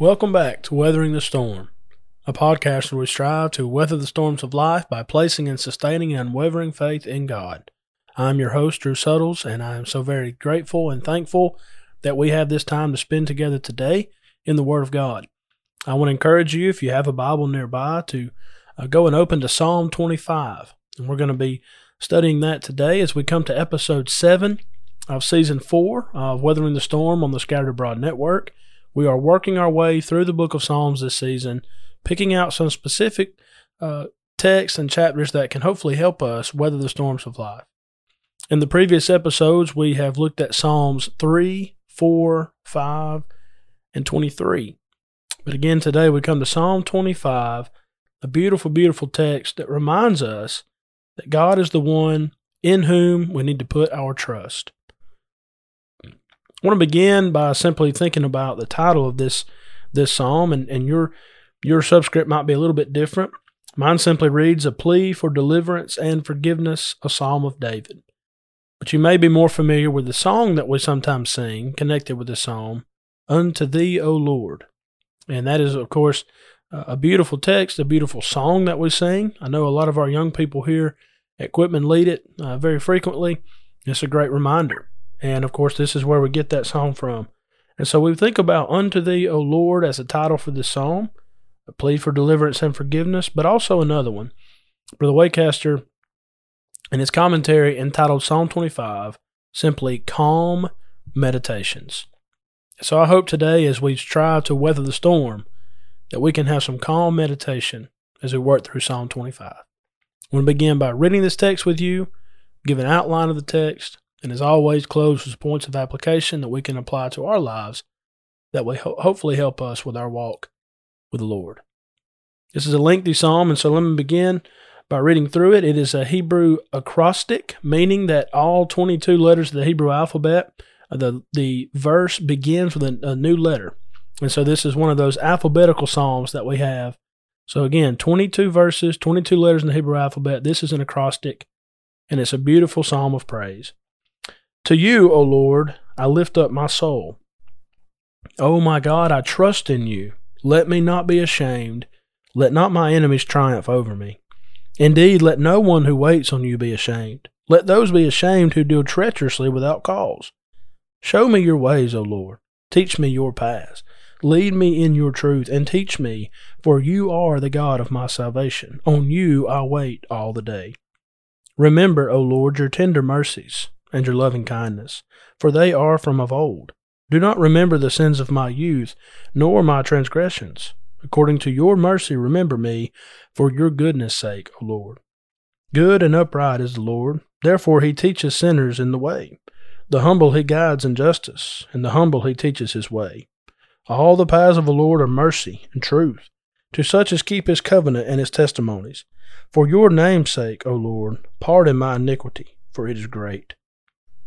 Welcome back to Weathering the Storm, a podcast where we strive to weather the storms of life by placing and sustaining an unwavering faith in God. I'm your host, Drew Suttles, and I am so very grateful and thankful that we have this time to spend together today in the Word of God. I want to encourage you, if you have a Bible nearby, to uh, go and open to Psalm 25. And we're going to be studying that today as we come to episode 7 of season 4 of Weathering the Storm on the Scattered Abroad Network. We are working our way through the book of Psalms this season, picking out some specific uh, texts and chapters that can hopefully help us weather the storms of life. In the previous episodes, we have looked at Psalms 3, 4, 5, and 23. But again, today we come to Psalm 25, a beautiful, beautiful text that reminds us that God is the one in whom we need to put our trust. I want to begin by simply thinking about the title of this this psalm, and, and your your subscript might be a little bit different. Mine simply reads a plea for deliverance and forgiveness, a psalm of David. But you may be more familiar with the song that we sometimes sing connected with the psalm, Unto Thee, O Lord. And that is, of course, a beautiful text, a beautiful song that we sing. I know a lot of our young people here at Quitman lead it uh, very frequently. It's a great reminder. And of course, this is where we get that song from. And so we think about Unto Thee, O Lord, as a title for this psalm, a plea for deliverance and forgiveness, but also another one. Brother Waycaster, in his commentary entitled Psalm 25, simply Calm Meditations. So I hope today, as we strive to weather the storm, that we can have some calm meditation as we work through Psalm 25. I want to begin by reading this text with you, give an outline of the text, and as always, close with points of application that we can apply to our lives that will ho- hopefully help us with our walk with the Lord. This is a lengthy psalm, and so let me begin by reading through it. It is a Hebrew acrostic, meaning that all 22 letters of the Hebrew alphabet, uh, the, the verse begins with a, a new letter. And so this is one of those alphabetical psalms that we have. So again, 22 verses, 22 letters in the Hebrew alphabet. This is an acrostic, and it's a beautiful psalm of praise. To you, O Lord, I lift up my soul. O my God, I trust in you. Let me not be ashamed. Let not my enemies triumph over me. Indeed, let no one who waits on you be ashamed. Let those be ashamed who deal treacherously without cause. Show me your ways, O Lord. Teach me your paths. Lead me in your truth and teach me, for you are the God of my salvation. On you I wait all the day. Remember, O Lord, your tender mercies and your loving kindness, for they are from of old. Do not remember the sins of my youth, nor my transgressions. According to your mercy, remember me, for your goodness' sake, O Lord. Good and upright is the Lord, therefore he teaches sinners in the way. The humble he guides in justice, and the humble he teaches his way. All the paths of the Lord are mercy and truth, to such as keep his covenant and his testimonies. For your name's sake, O Lord, pardon my iniquity, for it is great.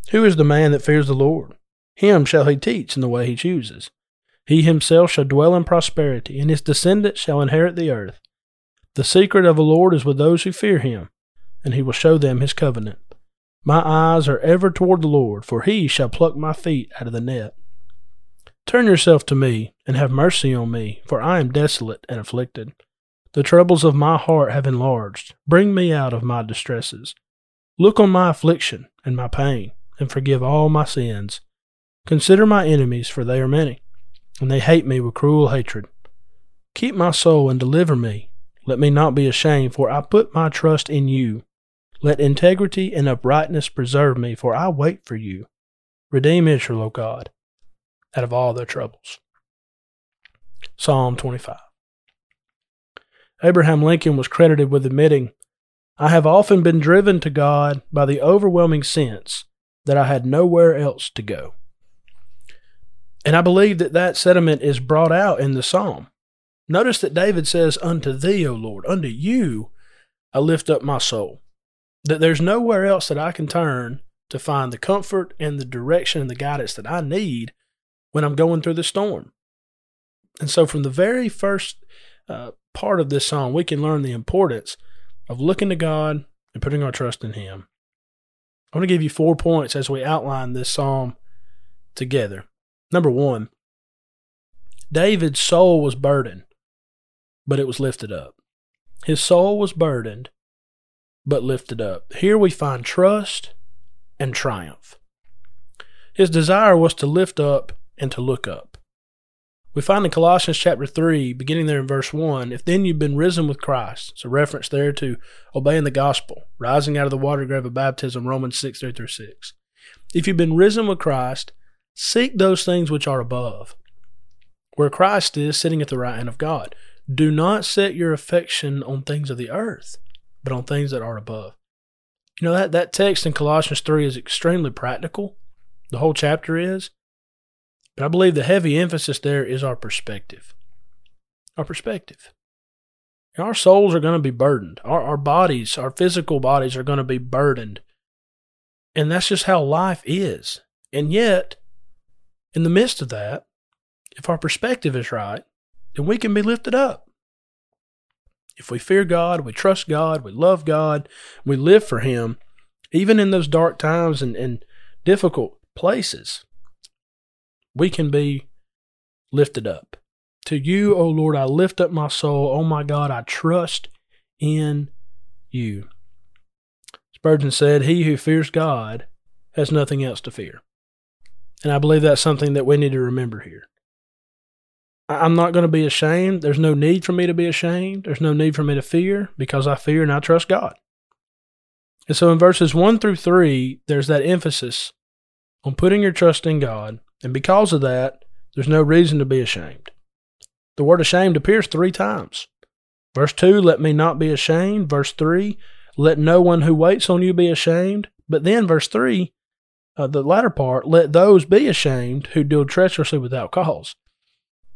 Who is the man that fears the Lord? Him shall he teach in the way he chooses. He himself shall dwell in prosperity, and his descendants shall inherit the earth. The secret of the Lord is with those who fear him, and he will show them his covenant. My eyes are ever toward the Lord, for he shall pluck my feet out of the net. Turn yourself to me, and have mercy on me, for I am desolate and afflicted. The troubles of my heart have enlarged. Bring me out of my distresses. Look on my affliction and my pain and forgive all my sins. Consider my enemies, for they are many, and they hate me with cruel hatred. Keep my soul and deliver me. Let me not be ashamed, for I put my trust in you. Let integrity and uprightness preserve me, for I wait for you. Redeem Israel, O God, out of all their troubles. Psalm 25. Abraham Lincoln was credited with admitting, I have often been driven to God by the overwhelming sense that I had nowhere else to go. And I believe that that sentiment is brought out in the psalm. Notice that David says, Unto thee, O Lord, unto you I lift up my soul. That there's nowhere else that I can turn to find the comfort and the direction and the guidance that I need when I'm going through the storm. And so, from the very first uh, part of this song, we can learn the importance of looking to God and putting our trust in Him. I want to give you four points as we outline this psalm together. Number one, David's soul was burdened, but it was lifted up. His soul was burdened, but lifted up. Here we find trust and triumph. His desire was to lift up and to look up. We find in Colossians chapter 3, beginning there in verse 1, if then you've been risen with Christ, it's a reference there to obeying the gospel, rising out of the water grave of baptism, Romans 6 3 through 6. If you've been risen with Christ, seek those things which are above, where Christ is sitting at the right hand of God. Do not set your affection on things of the earth, but on things that are above. You know, that, that text in Colossians 3 is extremely practical. The whole chapter is. But I believe the heavy emphasis there is our perspective. Our perspective. our souls are going to be burdened. Our, our bodies, our physical bodies are going to be burdened. And that's just how life is. And yet, in the midst of that, if our perspective is right, then we can be lifted up. If we fear God, we trust God, we love God, we live for Him, even in those dark times and, and difficult places, we can be lifted up. To you, O Lord, I lift up my soul. Oh my God, I trust in you. Spurgeon said, He who fears God has nothing else to fear. And I believe that's something that we need to remember here. I'm not going to be ashamed. There's no need for me to be ashamed. There's no need for me to fear because I fear and I trust God. And so in verses 1 through 3, there's that emphasis on putting your trust in God. And because of that, there's no reason to be ashamed. The word ashamed appears three times. Verse 2, let me not be ashamed. Verse 3, let no one who waits on you be ashamed. But then verse 3, uh, the latter part, let those be ashamed who deal treacherously without cause.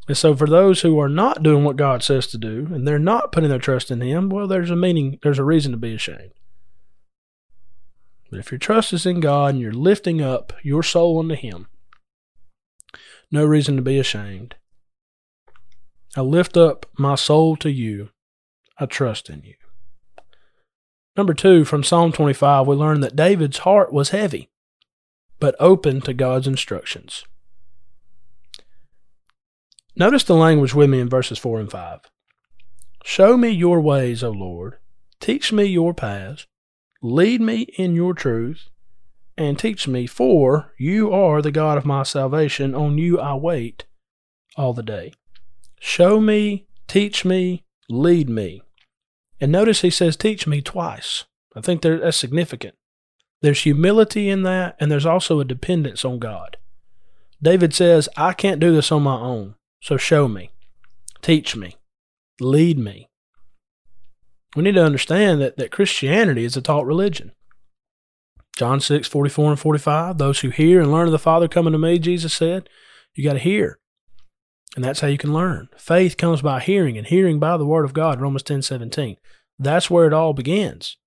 And so for those who are not doing what God says to do, and they're not putting their trust in Him, well, there's a meaning, there's a reason to be ashamed. But if your trust is in God and you're lifting up your soul unto Him, no reason to be ashamed. I lift up my soul to you. I trust in you. Number two, from Psalm 25, we learn that David's heart was heavy, but open to God's instructions. Notice the language with me in verses 4 and 5. Show me your ways, O Lord. Teach me your paths. Lead me in your truth and teach me, for you are the God of my salvation. On you I wait all the day. Show me, teach me, lead me. And notice he says, teach me twice. I think that's significant. There's humility in that, and there's also a dependence on God. David says, I can't do this on my own. So show me, teach me, lead me. We need to understand that, that Christianity is a taught religion. John 6, 44 and 45, those who hear and learn of the Father coming to me, Jesus said, you got to hear. And that's how you can learn. Faith comes by hearing, and hearing by the Word of God, Romans 10, 17. That's where it all begins.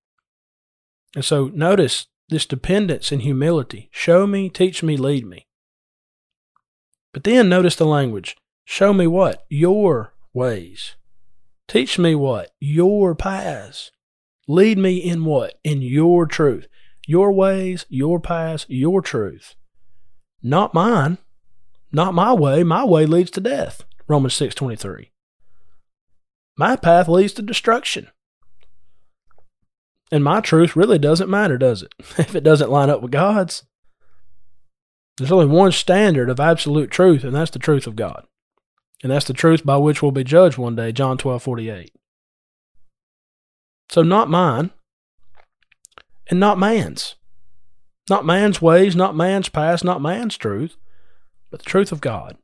And so notice this dependence and humility. Show me, teach me, lead me. But then notice the language. Show me what? Your ways. Teach me what? Your paths. Lead me in what? In your truth. Your ways, your paths, your truth. Not mine. Not my way. My way leads to death. Romans 6:23. My path leads to destruction. And my truth really doesn't matter, does it? If it doesn't line up with God's. There's only one standard of absolute truth, and that's the truth of God. And that's the truth by which we'll be judged one day, John 12, 48. So not mine, and not man's. Not man's ways, not man's past, not man's truth, but the truth of God.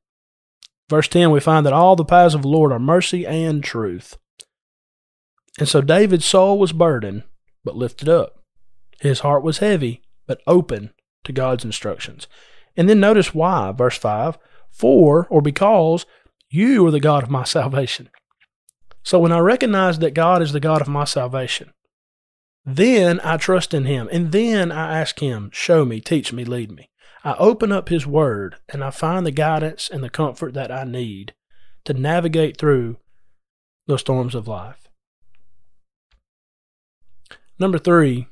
Verse 10, we find that all the paths of the Lord are mercy and truth. And so David's soul was burdened, but lifted up. His heart was heavy, but open to God's instructions. And then notice why, verse 5 For or because you are the God of my salvation. So when I recognize that God is the God of my salvation, then I trust in Him. And then I ask Him, show me, teach me, lead me. I open up His Word and I find the guidance and the comfort that I need to navigate through the storms of life. Number three,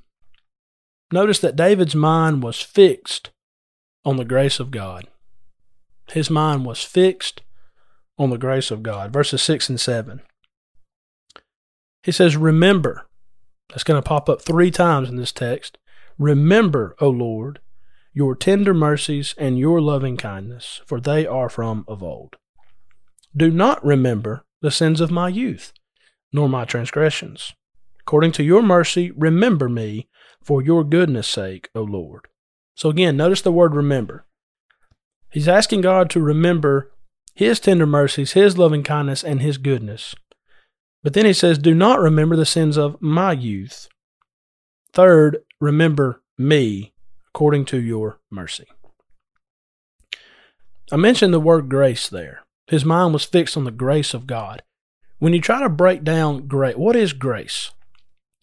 notice that David's mind was fixed on the grace of God. His mind was fixed on the grace of God. Verses 6 and 7. He says, Remember. That's going to pop up three times in this text. Remember, O Lord, your tender mercies and your loving kindness, for they are from of old. Do not remember the sins of my youth, nor my transgressions. According to your mercy, remember me for your goodness' sake, O Lord. So again, notice the word remember. He's asking God to remember his tender mercies, his loving kindness, and his goodness. But then he says, Do not remember the sins of my youth. Third, remember me according to your mercy. I mentioned the word grace there. His mind was fixed on the grace of God. When you try to break down grace, what is grace?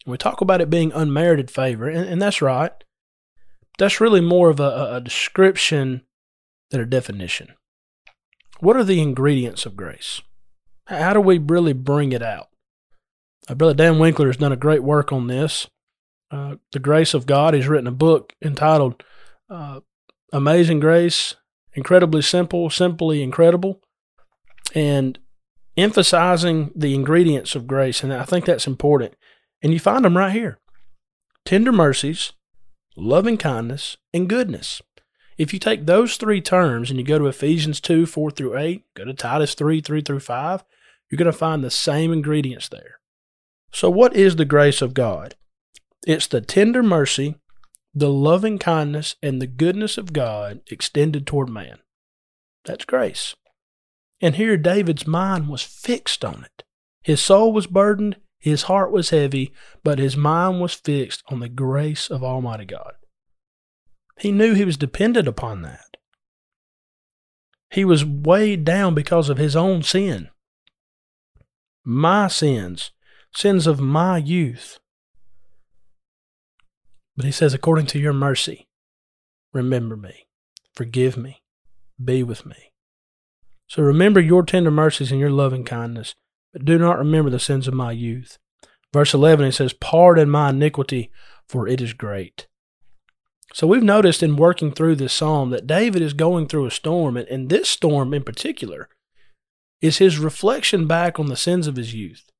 We talk about it being unmerited favor, and, and that's right. That's really more of a, a description than a definition. What are the ingredients of grace? How do we really bring it out? Uh, Brother Dan Winkler has done a great work on this. Uh, the Grace of God. He's written a book entitled uh, Amazing Grace, incredibly simple, simply incredible, and emphasizing the ingredients of grace. And I think that's important. And you find them right here tender mercies, loving kindness, and goodness. If you take those three terms and you go to Ephesians 2 4 through 8, go to Titus 3 3 through 5, you're going to find the same ingredients there. So, what is the grace of God? It's the tender mercy, the loving kindness, and the goodness of God extended toward man. That's grace. And here David's mind was fixed on it. His soul was burdened, his heart was heavy, but his mind was fixed on the grace of Almighty God. He knew he was dependent upon that. He was weighed down because of his own sin. My sins, sins of my youth. But he says, according to your mercy, remember me, forgive me, be with me. So remember your tender mercies and your loving kindness, but do not remember the sins of my youth. Verse 11, he says, Pardon my iniquity, for it is great. So we've noticed in working through this psalm that David is going through a storm, and, and this storm in particular is his reflection back on the sins of his youth.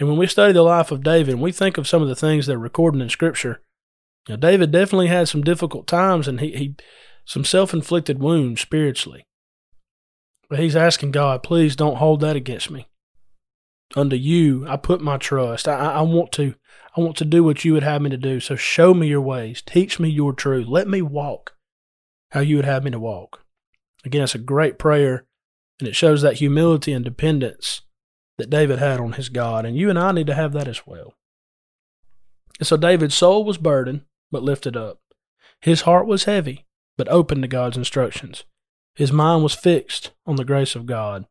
And when we study the life of David, we think of some of the things that are recorded in Scripture. Now, David definitely had some difficult times and he, he some self inflicted wounds spiritually. But he's asking God, please don't hold that against me. Unto you I put my trust. I, I want to I want to do what you would have me to do. So show me your ways. Teach me your truth. Let me walk how you would have me to walk. Again, it's a great prayer, and it shows that humility and dependence that David had on his God, and you and I need to have that as well. And so David's soul was burdened, but lifted up. His heart was heavy, but open to God's instructions. His mind was fixed on the grace of God.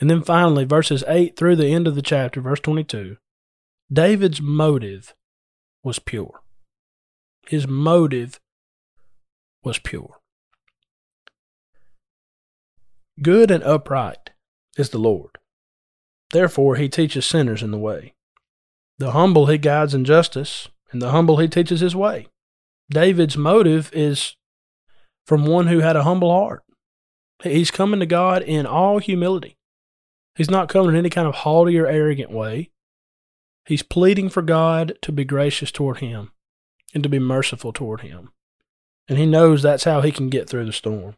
And then finally, verses 8 through the end of the chapter, verse 22, David's motive was pure. His motive was pure. Good and upright is the Lord. Therefore, he teaches sinners in the way. The humble he guides in justice, and the humble he teaches his way. David's motive is from one who had a humble heart. He's coming to God in all humility. He's not coming in any kind of haughty or arrogant way. He's pleading for God to be gracious toward him and to be merciful toward him. And he knows that's how he can get through the storm.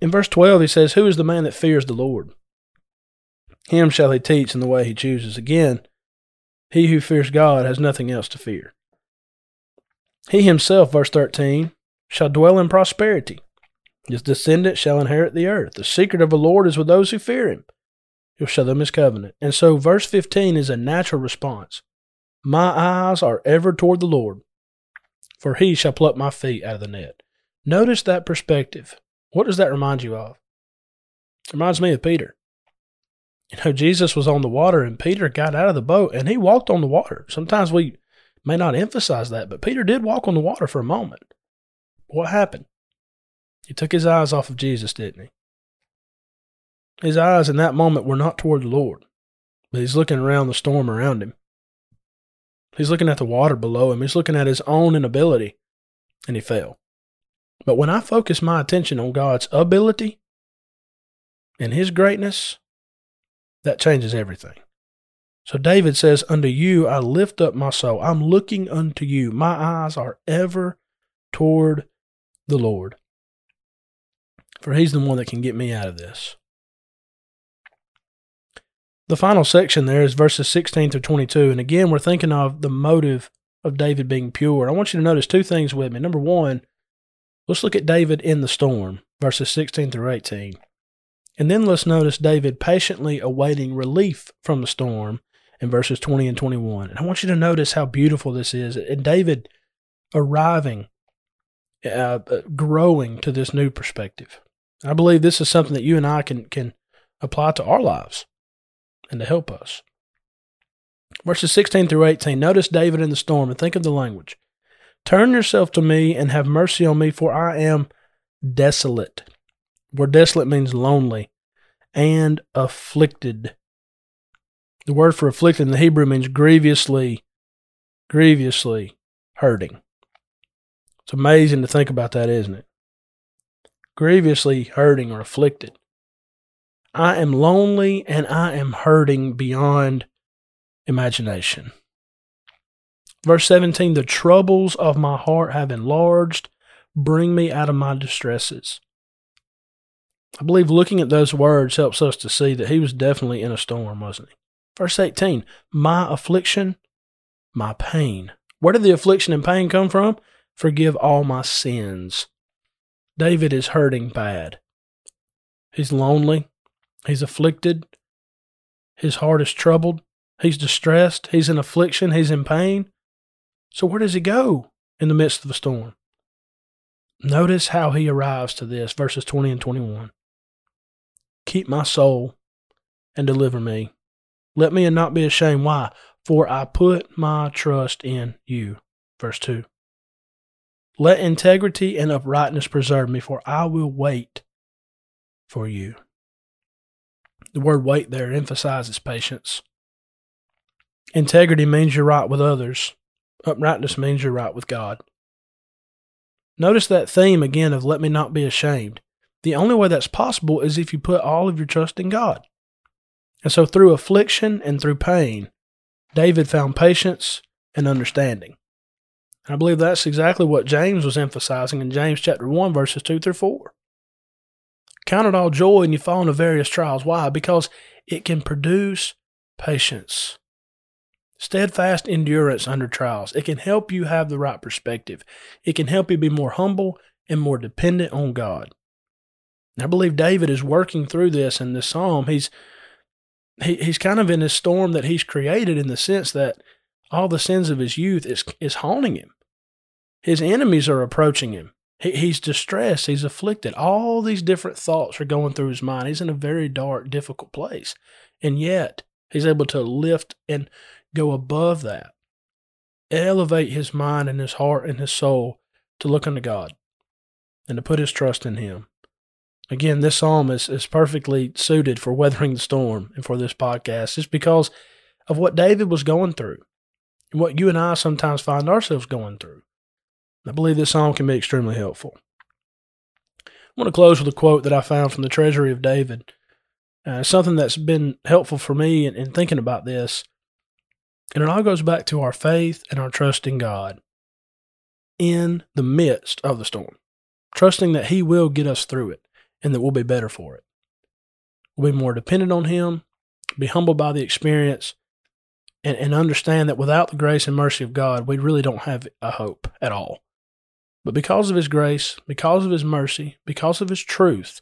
In verse 12, he says, Who is the man that fears the Lord? Him shall he teach in the way he chooses. Again, he who fears God has nothing else to fear. He himself, verse 13, shall dwell in prosperity. His descendants shall inherit the earth. The secret of the Lord is with those who fear him. He'll show them his covenant. And so, verse 15 is a natural response. My eyes are ever toward the Lord, for he shall pluck my feet out of the net. Notice that perspective. What does that remind you of? It reminds me of Peter. You know, Jesus was on the water and Peter got out of the boat and he walked on the water. Sometimes we may not emphasize that, but Peter did walk on the water for a moment. What happened? He took his eyes off of Jesus, didn't he? His eyes in that moment were not toward the Lord, but he's looking around the storm around him. He's looking at the water below him. He's looking at his own inability, and he fell. But when I focus my attention on God's ability, and his greatness, that changes everything. So David says, Unto you I lift up my soul. I'm looking unto you. My eyes are ever toward the Lord. For he's the one that can get me out of this. The final section there is verses 16 through 22. And again, we're thinking of the motive of David being pure. I want you to notice two things with me. Number one, let's look at David in the storm, verses 16 through 18. And then let's notice David patiently awaiting relief from the storm in verses 20 and 21. And I want you to notice how beautiful this is. And David arriving, uh, uh, growing to this new perspective. I believe this is something that you and I can, can apply to our lives and to help us. Verses 16 through 18. Notice David in the storm and think of the language. Turn yourself to me and have mercy on me, for I am desolate. Where desolate means lonely and afflicted. The word for afflicted in the Hebrew means grievously, grievously hurting. It's amazing to think about that, isn't it? Grievously hurting or afflicted. I am lonely and I am hurting beyond imagination. Verse 17 The troubles of my heart have enlarged. Bring me out of my distresses. I believe looking at those words helps us to see that he was definitely in a storm, wasn't he? Verse 18 My affliction, my pain. Where did the affliction and pain come from? Forgive all my sins. David is hurting bad. He's lonely. He's afflicted. His heart is troubled. He's distressed. He's in affliction. He's in pain. So, where does he go in the midst of a storm? Notice how he arrives to this, verses 20 and 21. Keep my soul and deliver me. Let me and not be ashamed. Why? For I put my trust in you. Verse 2. Let integrity and uprightness preserve me, for I will wait for you. The word wait there emphasizes patience. Integrity means you're right with others, uprightness means you're right with God. Notice that theme again of let me not be ashamed. The only way that's possible is if you put all of your trust in God. And so through affliction and through pain, David found patience and understanding. And I believe that's exactly what James was emphasizing in James chapter 1, verses 2 through 4. Count it all joy when you fall into various trials. Why? Because it can produce patience, steadfast endurance under trials. It can help you have the right perspective. It can help you be more humble and more dependent on God. I believe David is working through this in this psalm. He's he, he's kind of in this storm that he's created in the sense that all the sins of his youth is is haunting him. His enemies are approaching him. He, he's distressed. He's afflicted. All these different thoughts are going through his mind. He's in a very dark, difficult place, and yet he's able to lift and go above that, elevate his mind and his heart and his soul to look unto God and to put his trust in Him. Again, this psalm is, is perfectly suited for weathering the storm and for this podcast just because of what David was going through and what you and I sometimes find ourselves going through. I believe this psalm can be extremely helpful. I want to close with a quote that I found from the Treasury of David. Uh, something that's been helpful for me in, in thinking about this. And it all goes back to our faith and our trust in God in the midst of the storm, trusting that He will get us through it and that we'll be better for it. We'll be more dependent on Him, be humbled by the experience, and, and understand that without the grace and mercy of God, we really don't have a hope at all. But because of His grace, because of His mercy, because of His truth,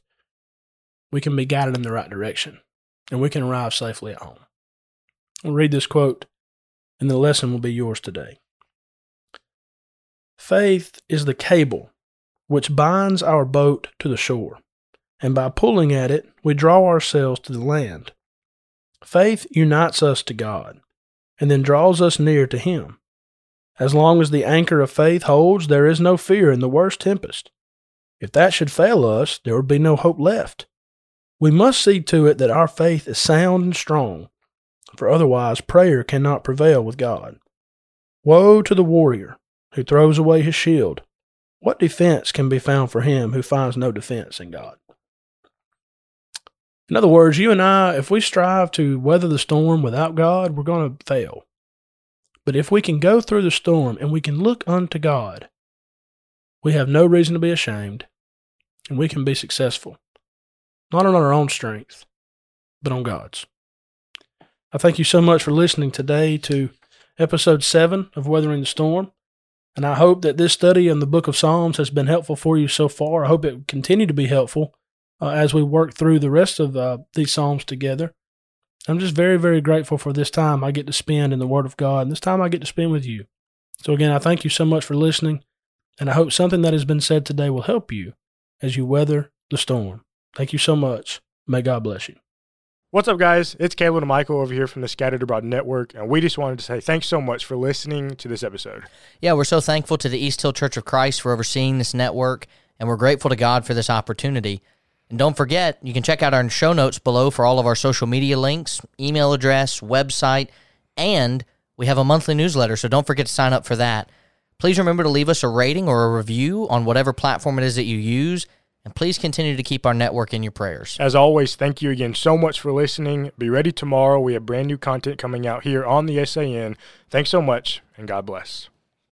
we can be guided in the right direction and we can arrive safely at home. I'll read this quote, and the lesson will be yours today. Faith is the cable which binds our boat to the shore and by pulling at it, we draw ourselves to the land. Faith unites us to God, and then draws us near to Him. As long as the anchor of faith holds, there is no fear in the worst tempest. If that should fail us, there would be no hope left. We must see to it that our faith is sound and strong, for otherwise prayer cannot prevail with God. Woe to the warrior who throws away his shield. What defense can be found for him who finds no defense in God? In other words, you and I, if we strive to weather the storm without God, we're going to fail. But if we can go through the storm and we can look unto God, we have no reason to be ashamed and we can be successful, not on our own strength, but on God's. I thank you so much for listening today to episode seven of Weathering the Storm. And I hope that this study in the book of Psalms has been helpful for you so far. I hope it will continue to be helpful uh, as we work through the rest of uh, these Psalms together. I'm just very, very grateful for this time I get to spend in the Word of God and this time I get to spend with you. So, again, I thank you so much for listening, and I hope something that has been said today will help you as you weather the storm. Thank you so much. May God bless you. What's up, guys? It's Caleb and Michael over here from the Scattered Abroad Network, and we just wanted to say thanks so much for listening to this episode. Yeah, we're so thankful to the East Hill Church of Christ for overseeing this network, and we're grateful to God for this opportunity. And don't forget, you can check out our show notes below for all of our social media links, email address, website, and we have a monthly newsletter, so don't forget to sign up for that. Please remember to leave us a rating or a review on whatever platform it is that you use, and please continue to keep our network in your prayers. As always, thank you again so much for listening. Be ready tomorrow. We have brand new content coming out here on the SAN. Thanks so much, and God bless.